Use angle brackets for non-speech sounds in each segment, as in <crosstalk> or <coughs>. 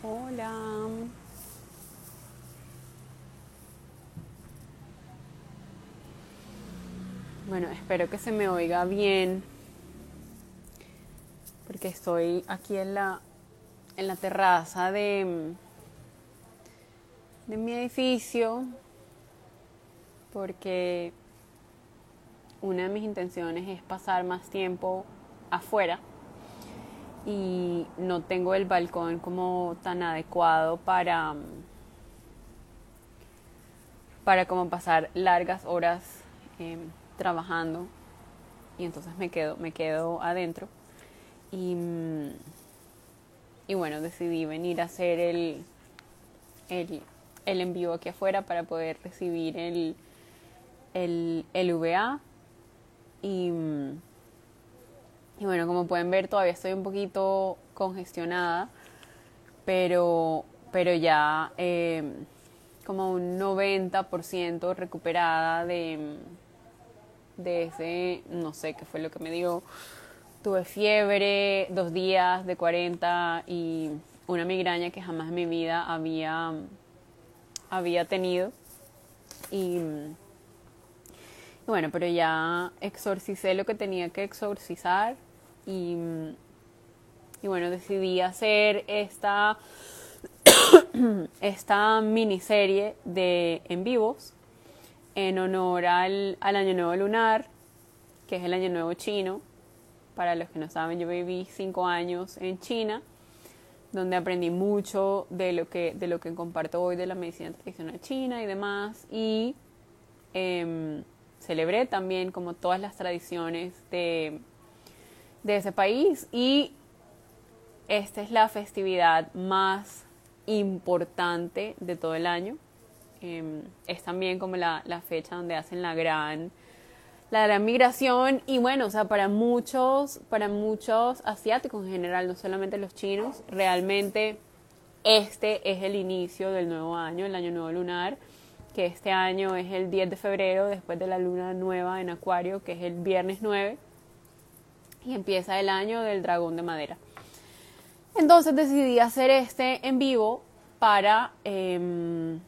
Hola. Bueno, espero que se me oiga bien. Porque estoy aquí en la, en la terraza de, de mi edificio. Porque una de mis intenciones es pasar más tiempo afuera y no tengo el balcón como tan adecuado para para como pasar largas horas eh, trabajando. Y entonces me quedo me quedo adentro. Y, y bueno decidí venir a hacer el, el, el en vivo aquí afuera para poder recibir el, el, el VA y, y bueno, como pueden ver todavía estoy un poquito congestionada, pero, pero ya eh, como un 90% recuperada de, de ese, no sé qué fue lo que me dio. Tuve fiebre, dos días de 40 y una migraña que jamás en mi vida había, había tenido. Y y bueno, pero ya exorcicé lo que tenía que exorcizar y, bueno, decidí hacer esta, <coughs> esta miniserie de en vivos en honor al, al Año Nuevo Lunar, que es el Año Nuevo Chino. Para los que no saben, yo viví cinco años en China, donde aprendí mucho de lo que, de lo que comparto hoy de la medicina tradicional china y demás. Y eh, celebré también como todas las tradiciones de, de ese país y esta es la festividad más importante de todo el año. Eh, es también como la, la, fecha donde hacen la gran, la gran migración y bueno, o sea, para muchos, para muchos asiáticos en general, no solamente los chinos, realmente este es el inicio del nuevo año, el año nuevo lunar que este año es el 10 de febrero, después de la luna nueva en Acuario, que es el viernes 9, y empieza el año del dragón de madera. Entonces decidí hacer este en vivo para eh,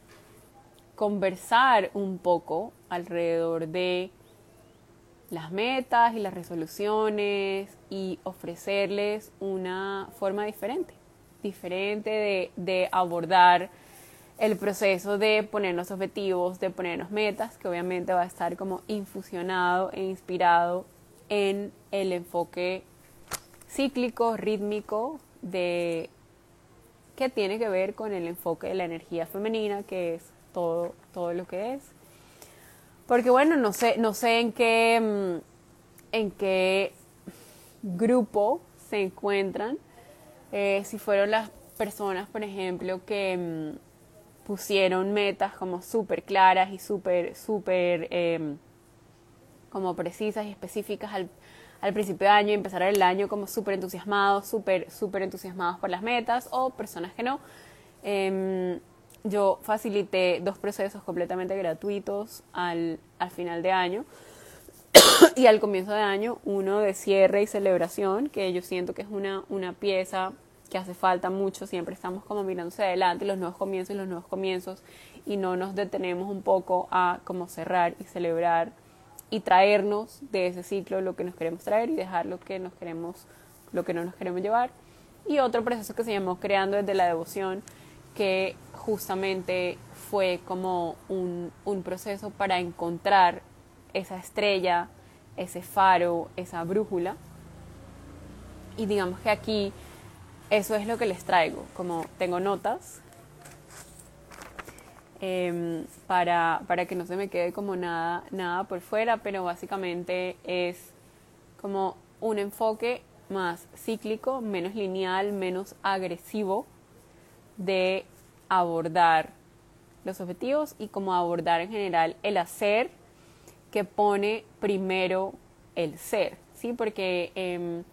conversar un poco alrededor de las metas y las resoluciones y ofrecerles una forma diferente, diferente de, de abordar el proceso de ponernos objetivos, de ponernos metas, que obviamente va a estar como infusionado e inspirado en el enfoque cíclico, rítmico, de que tiene que ver con el enfoque de la energía femenina, que es todo, todo lo que es. Porque bueno, no sé, no sé en qué, mm, en qué grupo se encuentran. Eh, si fueron las personas, por ejemplo, que mm, pusieron metas como súper claras y súper, súper eh, como precisas y específicas al, al, principio de año y empezar el año como súper entusiasmados, súper, súper entusiasmados por las metas o personas que no. Eh, yo facilité dos procesos completamente gratuitos al, al final de año <coughs> y al comienzo de año, uno de cierre y celebración, que yo siento que es una, una pieza que hace falta mucho, siempre estamos como mirándose adelante, los nuevos comienzos y los nuevos comienzos, y no nos detenemos un poco a como cerrar y celebrar y traernos de ese ciclo lo que nos queremos traer y dejar lo que nos queremos, lo que no nos queremos llevar. Y otro proceso que se llamó Creando desde la devoción, que justamente fue como un, un proceso para encontrar esa estrella, ese faro, esa brújula. Y digamos que aquí eso es lo que les traigo, como tengo notas eh, para, para, que no se me quede como nada, nada por fuera, pero básicamente es como un enfoque más cíclico, menos lineal, menos agresivo de abordar los objetivos y como abordar en general el hacer que pone primero el ser, ¿sí? Porque eh,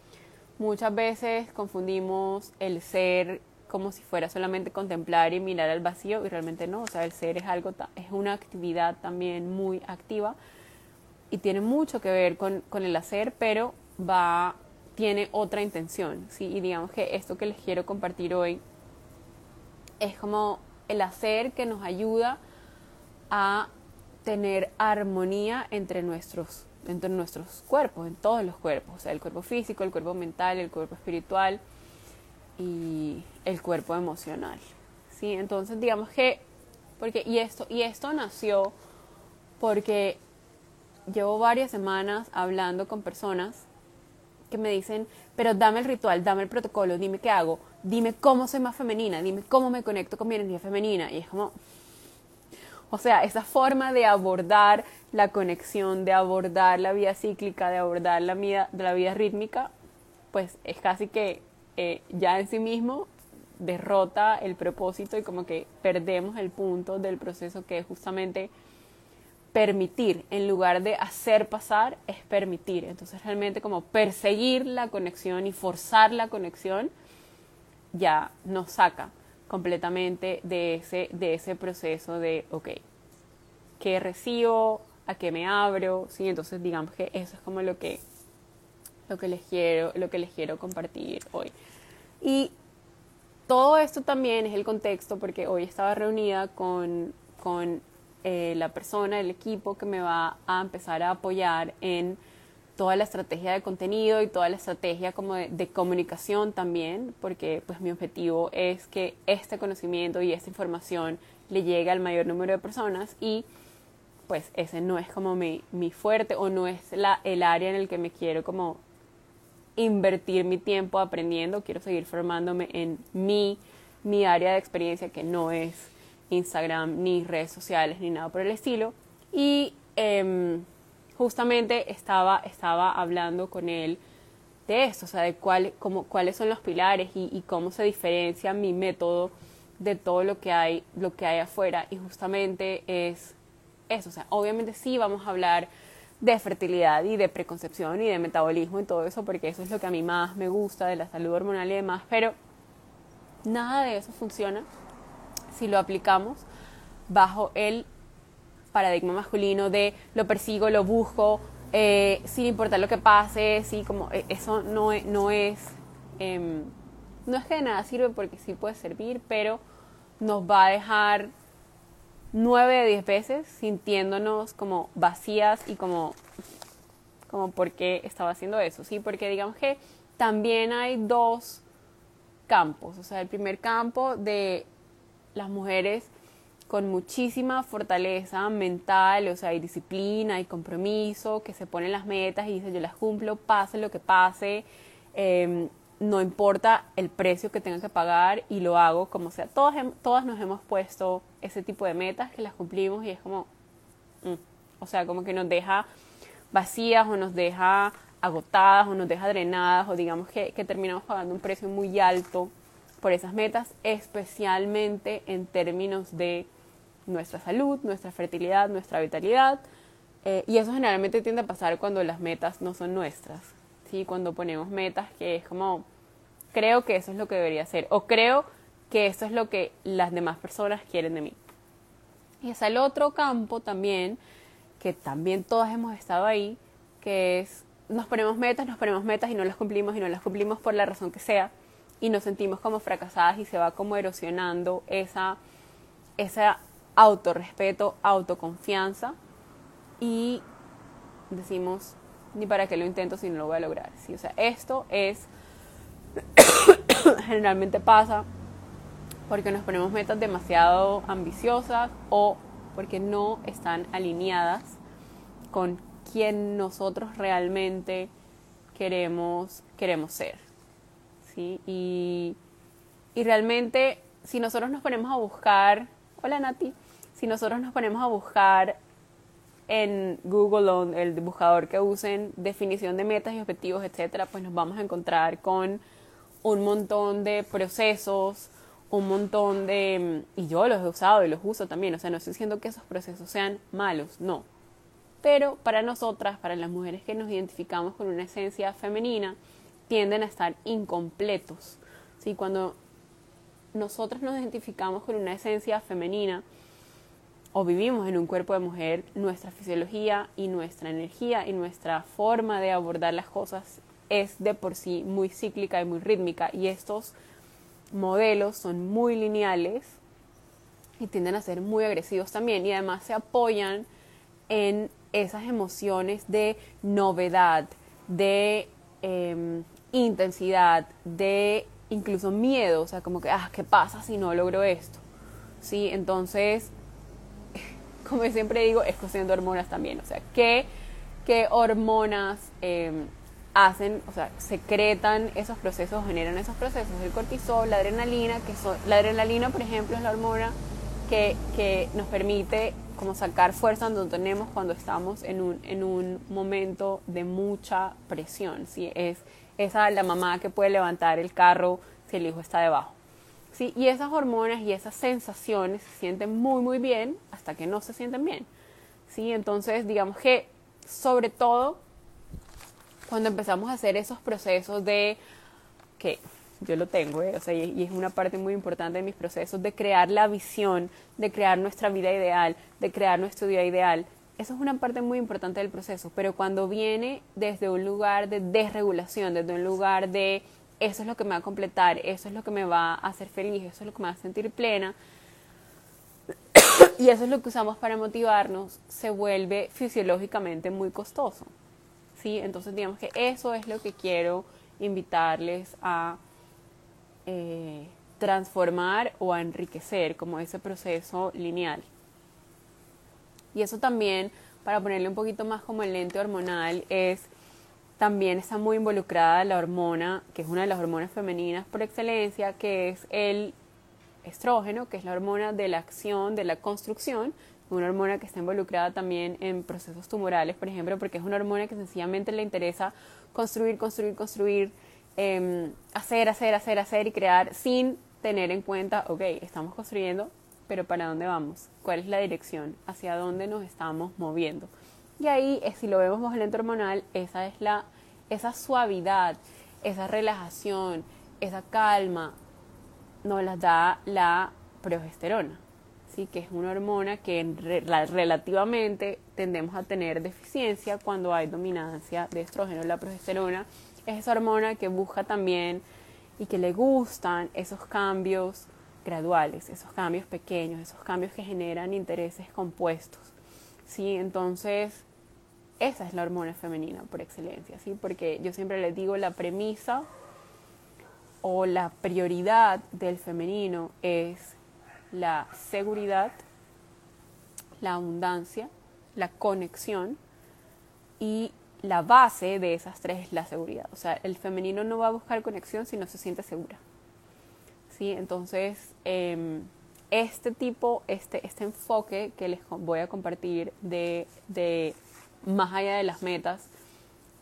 Muchas veces confundimos el ser como si fuera solamente contemplar y mirar al vacío y realmente no, o sea, el ser es algo es una actividad también muy activa y tiene mucho que ver con, con el hacer, pero va tiene otra intención, ¿sí? Y digamos que esto que les quiero compartir hoy es como el hacer que nos ayuda a tener armonía entre nuestros, entre nuestros cuerpos, en todos los cuerpos, o sea, el cuerpo físico, el cuerpo mental, el cuerpo espiritual y el cuerpo emocional. ¿sí? Entonces, digamos que, porque, y esto, y esto nació porque llevo varias semanas hablando con personas que me dicen, pero dame el ritual, dame el protocolo, dime qué hago, dime cómo soy más femenina, dime cómo me conecto con mi energía femenina. Y es como, o sea, esa forma de abordar la conexión, de abordar la vida cíclica, de abordar la vida, de la vida rítmica, pues es casi que eh, ya en sí mismo derrota el propósito y como que perdemos el punto del proceso que es justamente permitir, en lugar de hacer pasar, es permitir. Entonces realmente como perseguir la conexión y forzar la conexión ya nos saca completamente de ese, de ese proceso de, ok, ¿qué recibo? ¿A qué me abro? ¿Sí? Entonces digamos que eso es como lo que, lo que, les, quiero, lo que les quiero compartir hoy. Y todo esto también es el contexto porque hoy estaba reunida con, con eh, la persona, el equipo que me va a empezar a apoyar en toda la estrategia de contenido y toda la estrategia como de, comunicación también, porque pues mi objetivo es que este conocimiento y esta información le llegue al mayor número de personas y pues ese no es como mi, mi fuerte o no es la, el área en el que me quiero como invertir mi tiempo aprendiendo, quiero seguir formándome en mi, mi área de experiencia que no es Instagram, ni redes sociales, ni nada por el estilo. Y em, justamente estaba, estaba hablando con él de esto, o sea, de cuál, cuáles son los pilares y, cómo se diferencia mi método de todo lo que hay, lo que hay afuera. Y justamente es eso, o sea, obviamente sí vamos a hablar de fertilidad y de preconcepción y de metabolismo y todo eso, porque eso es lo que a mí más me gusta de la salud hormonal y demás, pero nada de eso funciona si lo aplicamos bajo el paradigma masculino de lo persigo, lo busco, eh, sin importar lo que pase, sí, como eh, eso no, e, no es, em, no es que de nada sirve porque sí puede servir, pero nos va a dejar nueve de diez veces sintiéndonos como vacías y como, como por qué estaba haciendo eso, sí, porque digamos que también hay dos campos, o sea, el primer campo de las mujeres con muchísima fortaleza mental, o sea, hay disciplina, y compromiso, que se ponen las metas y dicen yo las cumplo, pase lo que pase, em, no importa el precio que tenga que pagar y lo hago como sea. Todas, todas nos hemos puesto ese tipo de metas que las cumplimos y es como, mm, o sea, como que nos deja vacías o nos deja agotadas o nos deja drenadas o digamos que, que terminamos pagando un precio muy alto por esas metas, especialmente en términos de nuestra salud, nuestra fertilidad, nuestra vitalidad. Eh, y eso generalmente tiende a pasar cuando las metas no son nuestras. ¿Sí? Cuando ponemos metas que es como, creo que eso es lo que debería ser, o creo que eso es lo que las demás personas quieren de mí. Y es el otro campo también, que también todas hemos estado ahí, que es, nos ponemos metas, nos ponemos metas y no las cumplimos y no las cumplimos por la razón que sea y nos sentimos como fracasadas y se va como erosionando esa, esa autorrespeto, autoconfianza y decimos, ni para qué lo intento si no lo voy a lograr. ¿sí? O sea, esto es, <coughs> generalmente pasa porque nos ponemos metas demasiado ambiciosas o porque no están alineadas con quien nosotros realmente queremos, queremos ser. Y, realmente, si nosotros nos ponemos a buscar, hola Nati, si nosotros nos ponemos a buscar en Google o el buscador que usen definición de metas y objetivos, etcétera, pues nos vamos a encontrar con un montón de procesos, un montón de y yo los he usado y los uso también, o sea, no estoy diciendo que esos procesos sean malos, no. Pero para nosotras, para las mujeres que nos identificamos con una esencia femenina, tienden a estar incompletos. ¿sí? Cuando nosotros nos identificamos con una esencia femenina o vivimos en un cuerpo de mujer, nuestra fisiología y nuestra energía y nuestra forma de abordar las cosas es de por sí muy cíclica y muy rítmica. Y estos modelos son muy lineales y tienden a ser muy agresivos también. Y además se apoyan en esas emociones de novedad, de em, intensidad, de incluso miedo, o sea, como que, ah, ¿qué pasa si no logro esto? Sí, entonces, como siempre digo, es de hormonas también, o sea, ¿qué, qué hormonas em, hacen, o sea, secretan esos procesos, generan esos procesos? El cortisol, la adrenalina, que son, la adrenalina, por ejemplo, es la hormona que, que nos permite como sacar fuerza donde tenemos cuando estamos en un, en un momento de mucha presión, ¿sí? Es esa la mamá que puede levantar el carro si el hijo está debajo. Y esas hormonas y esas sensaciones se sienten muy, muy bien hasta que no se sienten bien. ¿sí? Entonces, digamos que sobre todo cuando empezamos a hacer esos procesos de que yo lo tengo, ¿eh? o sea, y, es una parte muy importante de mis procesos de crear la visión, de crear nuestra vida ideal, de crear nuestro día ideal, eso es una parte muy importante del proceso, pero cuando viene desde un lugar de desregulación, desde un lugar de eso es lo que me va a completar, eso es lo que me va a hacer feliz, eso es lo que me va a sentir plena, <coughs> y eso es lo que usamos para motivarnos, se vuelve fisiológicamente muy costoso. ¿sí? Entonces digamos que eso es lo que quiero invitarles a eh, transformar o a enriquecer como ese proceso lineal. Y eso también, para ponerle un poquito más como el lente hormonal, es también está muy involucrada la hormona, que es una de las hormonas femeninas por excelencia, que es el estrógeno, que es la hormona de la acción, de la construcción, una hormona que está involucrada también en procesos tumorales, por ejemplo, porque es una hormona que sencillamente le interesa construir, construir, construir, em, hacer, hacer, hacer, hacer y crear sin tener en cuenta, ok, estamos construyendo, pero ¿para dónde vamos? ¿Cuál es la dirección? ¿Hacia dónde nos estamos moviendo? Y ahí, eh, si lo vemos el lente hormonal, esa es la, esa suavidad, esa relajación, esa calma, nos las da la progesterona, ¿sí? que es una hormona que relativamente tendemos a tener deficiencia cuando hay dominancia de estrógeno. La progesterona es esa hormona que busca también y que le gustan esos cambios graduales, esos cambios pequeños, esos cambios que generan intereses compuestos. ¿sí? Entonces, esa es la hormona femenina por excelencia, ¿sí? Porque yo siempre les digo, la premisa o la prioridad del femenino es la seguridad, la abundancia, la conexión y la base de esas tres es la seguridad. O sea, el femenino no va a buscar conexión si no se siente segura. ¿sí? Entonces, em, este tipo, este, este enfoque que les voy a compartir de, de más allá de las metas,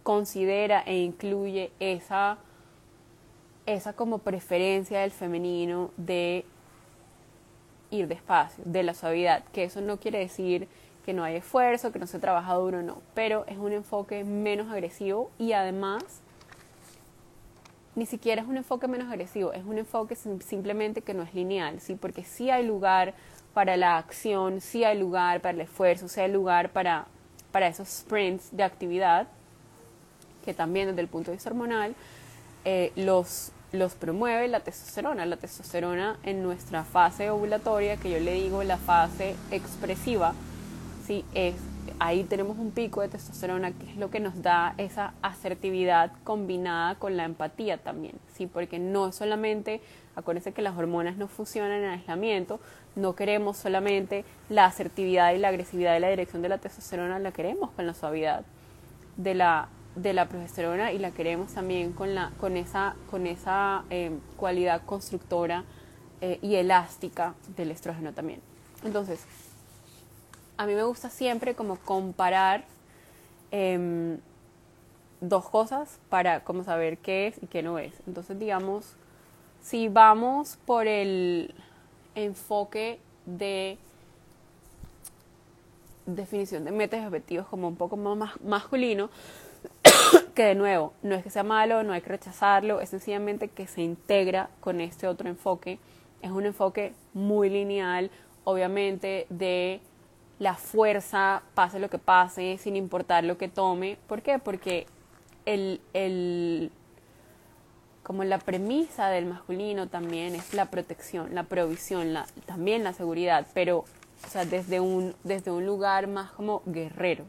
considera e incluye esa, esa como preferencia del femenino de ir despacio, de la suavidad, que eso no quiere decir que no hay esfuerzo, que no se trabaja duro, no, pero es un enfoque menos agresivo y además ni siquiera es un enfoque menos agresivo, es un enfoque simplemente que no es lineal, ¿sí? Porque sí hay lugar para la acción, sí hay lugar para el esfuerzo, sí hay lugar para, para esos sprints de actividad, que también desde el punto de vista hormonal eh, los, los promueve la testosterona. La testosterona en nuestra fase ovulatoria, que yo le digo la fase expresiva, ¿sí? es ahí tenemos un pico de testosterona que es lo que nos da esa asertividad combinada con la empatía también, ¿sí? Porque no solamente, acuérdense que las hormonas no funcionan en aislamiento, no queremos solamente la asertividad y la agresividad y la dirección de la testosterona, la queremos con la suavidad de la, de la progesterona y la queremos también con, la, con esa, con esa eh, cualidad constructora eh, y elástica del estrógeno también. Entonces, a mí me gusta siempre como comparar em, dos cosas para como saber qué es y qué no es. Entonces, digamos, si vamos por el enfoque de definición de metas y objetivos como un poco más masculino, <coughs> que de nuevo, no es que sea malo, no hay que rechazarlo, es sencillamente que se integra con este otro enfoque. Es un enfoque muy lineal, obviamente, de la fuerza, pase lo que pase, sin importar lo que tome. ¿Por qué? Porque el, el como la premisa del masculino también es la protección, la provisión, la, también la seguridad, pero o sea, desde un, desde un lugar más como guerrero.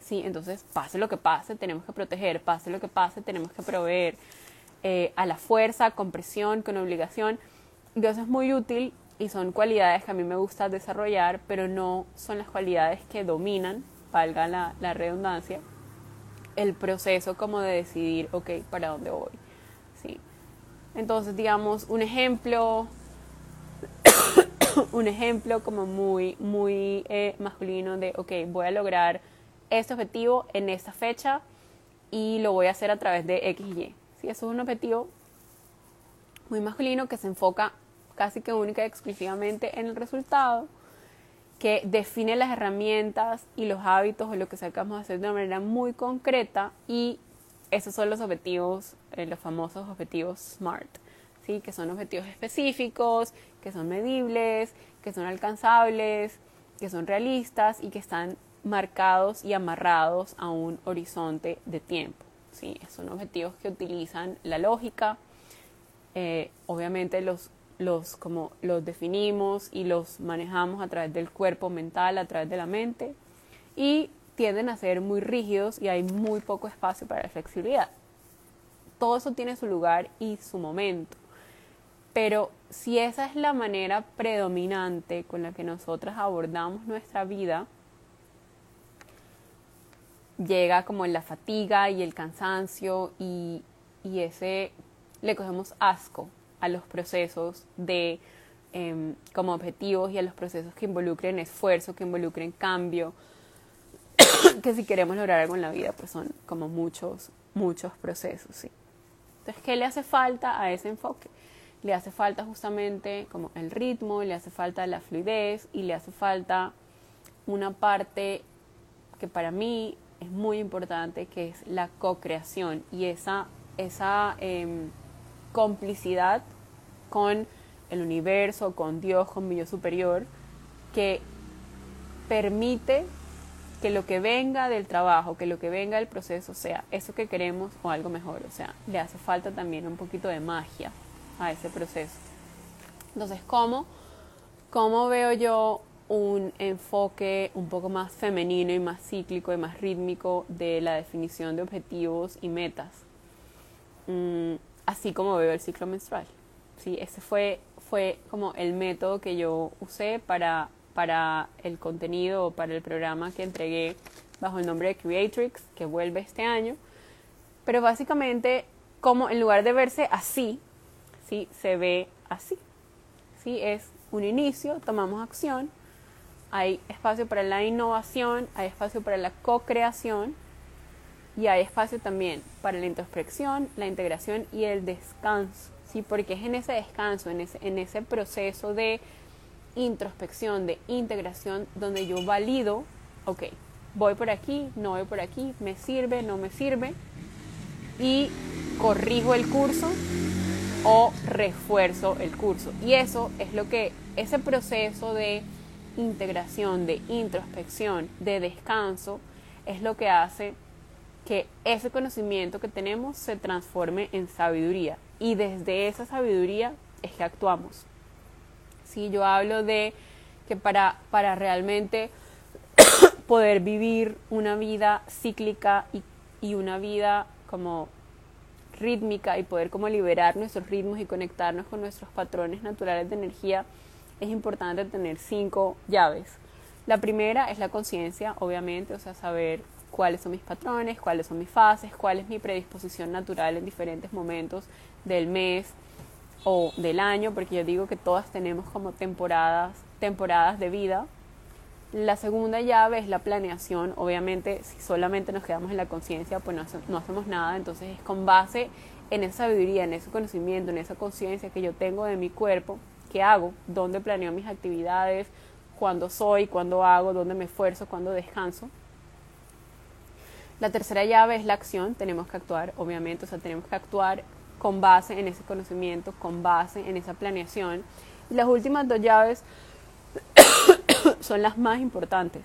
¿sí? Entonces, pase lo que pase, tenemos que proteger, pase lo que pase, tenemos que proveer eh, a la fuerza, con presión, con obligación. Dios es muy útil y son cualidades que a mí me gusta desarrollar, pero no son las cualidades que dominan, valga la, redundancia, el proceso como de decidir, ok, ¿para dónde voy? ¿Sí? Entonces, digamos, un ejemplo, <coughs> un ejemplo como muy, muy eh, masculino de, ok, voy a lograr este objetivo en esta fecha y lo voy a hacer a través de X y Y. ¿Sí? Eso es un objetivo muy masculino que se enfoca casi que única y exclusivamente en el resultado, que define las herramientas y los hábitos o lo que sacamos a hacer de una manera muy concreta y esos son los objetivos, eh, los famosos objetivos SMART, ¿sí? que son objetivos específicos, que son medibles, que son alcanzables, que son realistas y que están marcados y amarrados a un horizonte de tiempo. ¿sí? Son objetivos que utilizan la lógica, eh, obviamente los, los, como los definimos y los manejamos a través del cuerpo mental, a través de la mente, y tienden a ser muy rígidos y hay muy poco espacio para la flexibilidad. Todo eso tiene su lugar y su momento. Pero si esa es la manera predominante con la que nosotras abordamos nuestra vida, llega como la fatiga y el cansancio y, y ese le cogemos asco a los procesos de em, como objetivos y a los procesos que involucren esfuerzo, que involucren cambio, <coughs> que si queremos lograr algo en la vida, pues son como muchos, muchos procesos, sí. Entonces, ¿qué le hace falta a ese enfoque? Le hace falta justamente como el ritmo, le hace falta la fluidez y le hace falta una parte que para mí es muy importante, que es la co-creación y esa, esa em, complicidad con el universo, con Dios, con mi yo superior, que permite que lo que venga del trabajo, que lo que venga del proceso sea eso que queremos o algo mejor. O sea, le hace falta también un poquito de magia a ese proceso. Entonces, ¿cómo, cómo veo yo un enfoque un poco más femenino y más cíclico y más rítmico de la definición de objetivos y metas? Mm, así como veo el ciclo menstrual. Sí, ese fue, fue como el método que yo usé para para el contenido o para el programa que entregué bajo el nombre de Creatrix, que vuelve este año. Pero básicamente, como en lugar de verse así, ¿sí? se ve así. ¿sí? Es un inicio, tomamos acción, hay espacio para la innovación, hay espacio para la co-creación y hay espacio también para la introspección, la integración y el descanso. ¿sí? Porque es en ese descanso, en ese, en ese proceso de introspección, de integración, donde yo valido, ok, voy por aquí, no voy por aquí, me sirve, no me sirve, y corrijo el curso o refuerzo el curso. Y eso es lo que, ese proceso de integración, de introspección, de descanso, es lo que hace que ese conocimiento que tenemos se transforme en sabiduría. Y desde esa sabiduría es que actuamos. Si yo hablo de que para, para realmente <coughs> poder vivir una vida cíclica y, y, una vida como rítmica y poder como liberar nuestros ritmos y conectarnos con nuestros patrones naturales de energía, es importante tener cinco llaves. La primera es la conciencia, obviamente, o sea, saber cuáles son mis patrones, cuáles son mis fases, cuál es mi predisposición natural en diferentes momentos del mes, o del año, porque yo digo que todas tenemos como temporadas, temporadas de vida. La segunda llave es la planeación. Obviamente, si solamente nos quedamos en la conciencia, pues no, hacemos nada. Entonces, es con base en esa sabiduría, en ese conocimiento, en esa conciencia que yo tengo de mi cuerpo, qué hago, dónde planeo mis actividades, cuándo soy, cuándo hago, dónde me esfuerzo, cuándo descanso. La tercera llave es la acción, tenemos que actuar, obviamente, o sea, tenemos que actuar con base en ese conocimiento, con base en esa planeación. Y las últimas dos llaves <coughs> son las más importantes.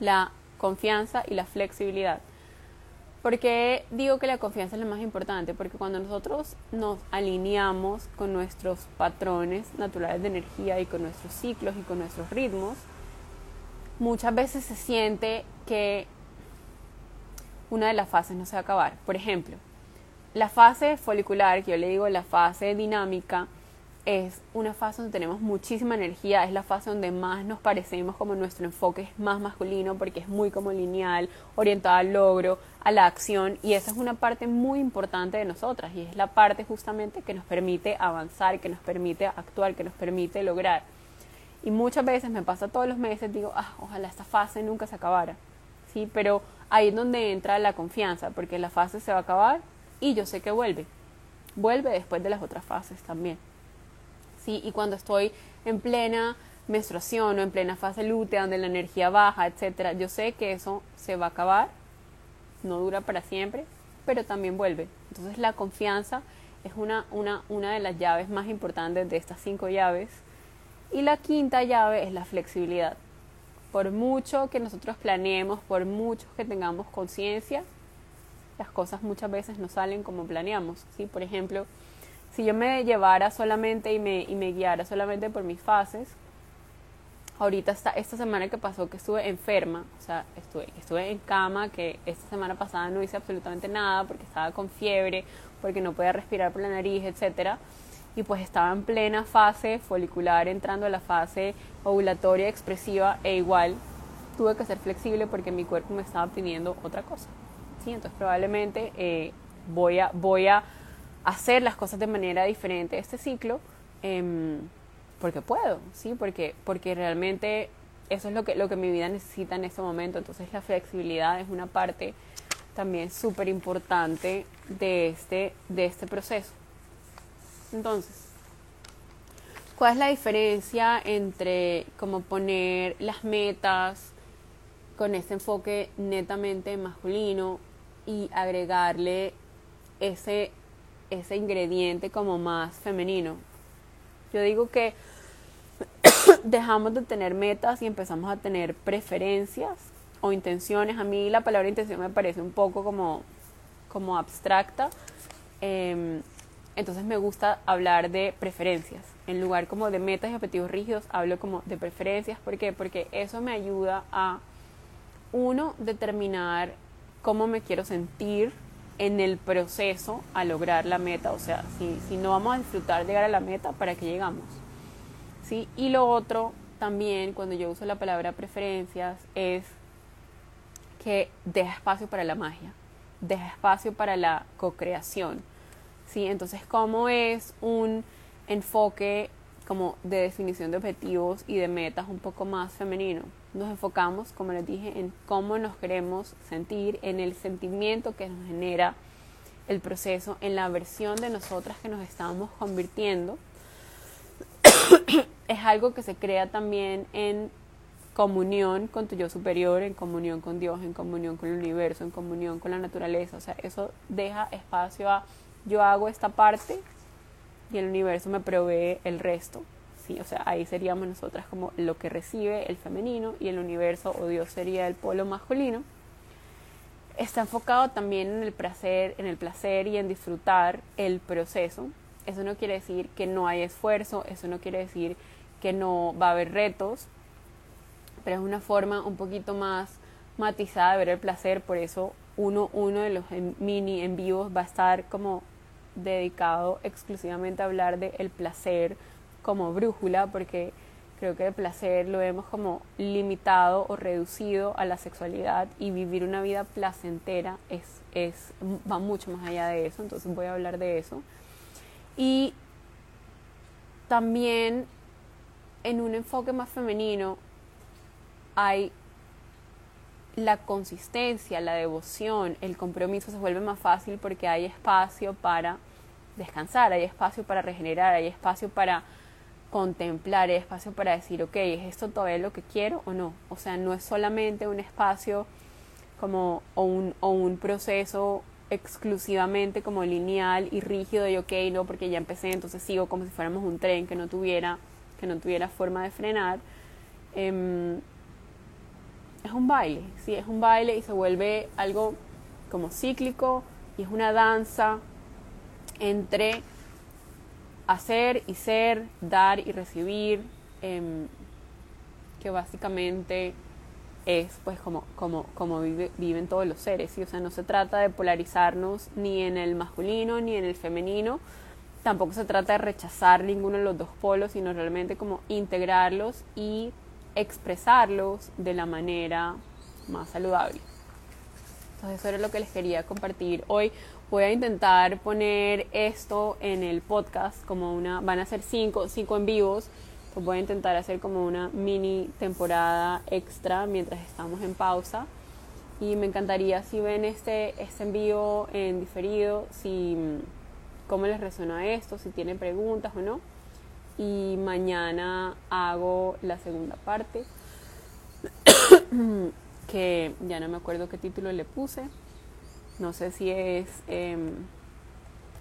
La confianza y la flexibilidad. ¿Por qué digo que la confianza es lo más importante? Porque cuando nosotros nos alineamos con nuestros patrones naturales de energía y con nuestros ciclos y con nuestros ritmos, muchas veces se siente que una de las fases no se va a acabar. Por ejemplo, la fase folicular, que yo le digo la fase dinámica, es una fase donde tenemos muchísima energía, es la fase donde más nos parecemos como nuestro enfoque es más masculino porque es muy como lineal, orientada al logro, a la acción y esa es una parte muy importante de nosotras y es la parte justamente que nos permite avanzar, que nos permite actuar, que nos permite lograr. Y muchas veces me pasa todos los meses, digo, ah, ojalá esta fase nunca se acabara, ¿sí? Pero ahí es donde entra la confianza, porque la fase se va a acabar y yo sé que vuelve, vuelve después de las otras fases también. ¿sí? Y cuando estoy en plena menstruación o en plena fase lútea, donde la energía baja, etcétera, yo sé que eso se va a acabar, no dura para siempre, pero también vuelve. Entonces la confianza es una, una, una de las llaves más importantes de estas cinco llaves. Y la quinta llave es la flexibilidad. Por mucho que nosotros planeemos, por mucho que tengamos conciencia, las cosas muchas veces no salen como planeamos. ¿sí? Por ejemplo, si yo me llevara solamente y me, y me guiara solamente por mis fases, ahorita está, esta semana que pasó que estuve enferma, o sea, estuve, estuve en cama, que esta semana pasada no hice absolutamente nada porque estaba con fiebre, porque no podía respirar por la nariz, etcétera, y pues estaba en plena fase folicular, entrando a la fase ovulatoria expresiva, e igual tuve que ser flexible porque mi cuerpo me estaba pidiendo otra cosa. ¿sí? Entonces probablemente eh, voy a, voy a hacer las cosas de manera diferente este ciclo, em, porque puedo, ¿sí? Porque, porque realmente eso es lo que, lo que mi vida necesita en este momento. Entonces la flexibilidad es una parte también súper importante de este, de este proceso. Entonces, ¿cuál es la diferencia entre como poner las metas con este enfoque netamente masculino y agregarle ese ese ingrediente como más femenino. Yo digo que <coughs> dejamos de tener metas y empezamos a tener preferencias o intenciones. A mí la palabra intención me parece un poco como, como abstracta. Em, entonces me gusta hablar de preferencias. En lugar como de metas y objetivos rígidos, hablo como de preferencias. ¿Por qué? Porque eso me ayuda a, uno, determinar cómo me quiero sentir en el proceso a lograr la meta. O sea, si, si no vamos a disfrutar llegar a la meta, ¿para qué llegamos? ¿Sí? Y lo otro también, cuando yo uso la palabra preferencias, es que deja espacio para la magia, deja espacio para la co-creación. ¿Sí? Entonces, ¿cómo es un enfoque como de definición de objetivos y de metas un poco más femenino? nos enfocamos, como les dije, en cómo nos queremos sentir, en el sentimiento que nos genera el proceso, en la versión de nosotras que nos estamos convirtiendo. <coughs> es algo que se crea también en comunión con tu yo superior, en comunión con Dios, en comunión con el universo, en comunión con la naturaleza. O sea, eso deja espacio a yo hago esta parte y el universo me provee el resto. ¿sí? O sea, ahí seríamos nosotras como lo que recibe el femenino y el universo o Dios sería el polo masculino. Está enfocado también en el placer, en el placer y en disfrutar el proceso. Eso no quiere decir que no hay esfuerzo, eso no quiere decir que no va a haber retos, pero es una forma un poquito más matizada de ver el placer, por eso uno, uno de los mini en vivos va a estar como dedicado exclusivamente a hablar del el placer, como brújula porque creo que el placer lo hemos como limitado o reducido a la sexualidad y vivir una vida placentera es, es, va mucho más allá de eso, entonces voy a hablar de eso. Y también en un enfoque más femenino hay la consistencia, la devoción, el compromiso se vuelve más fácil porque hay espacio para descansar, hay espacio para regenerar, hay espacio para contemplar el espacio para decir, ok, ¿es esto todavía lo que quiero o no? O sea, no es solamente un espacio como o un, o un proceso exclusivamente como lineal y rígido y ok, no, porque ya empecé, entonces sigo como si fuéramos un tren que no tuviera, que no tuviera forma de frenar. Em, es un baile, sí, es un baile y se vuelve algo como cíclico y es una danza entre hacer y ser, dar y recibir, em, que básicamente es pues como, como, como viven todos los seres. O sea, no se trata de polarizarnos ni en el masculino ni en el femenino, tampoco se trata de rechazar ninguno de los dos polos, sino realmente como integrarlos y expresarlos de la manera más saludable. Entonces eso era lo que les quería compartir hoy. Voy a intentar poner esto en el podcast como una, van a ser cinco, cinco en vivos. Voy a intentar hacer como una mini temporada extra mientras estamos en pausa. Y me encantaría si ven este, este en vivo en diferido, si cómo les resuena esto, si tienen preguntas o no. Y mañana hago la segunda parte, <coughs> que ya no me acuerdo qué título le puse. No sé si es, em,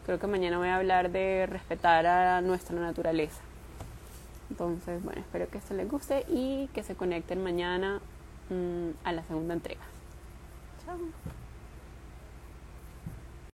creo que mañana voy a hablar de respetar a nuestra naturaleza. Entonces, bueno, espero que esto les guste y que se conecten mañana mm, a la segunda entrega. Chao.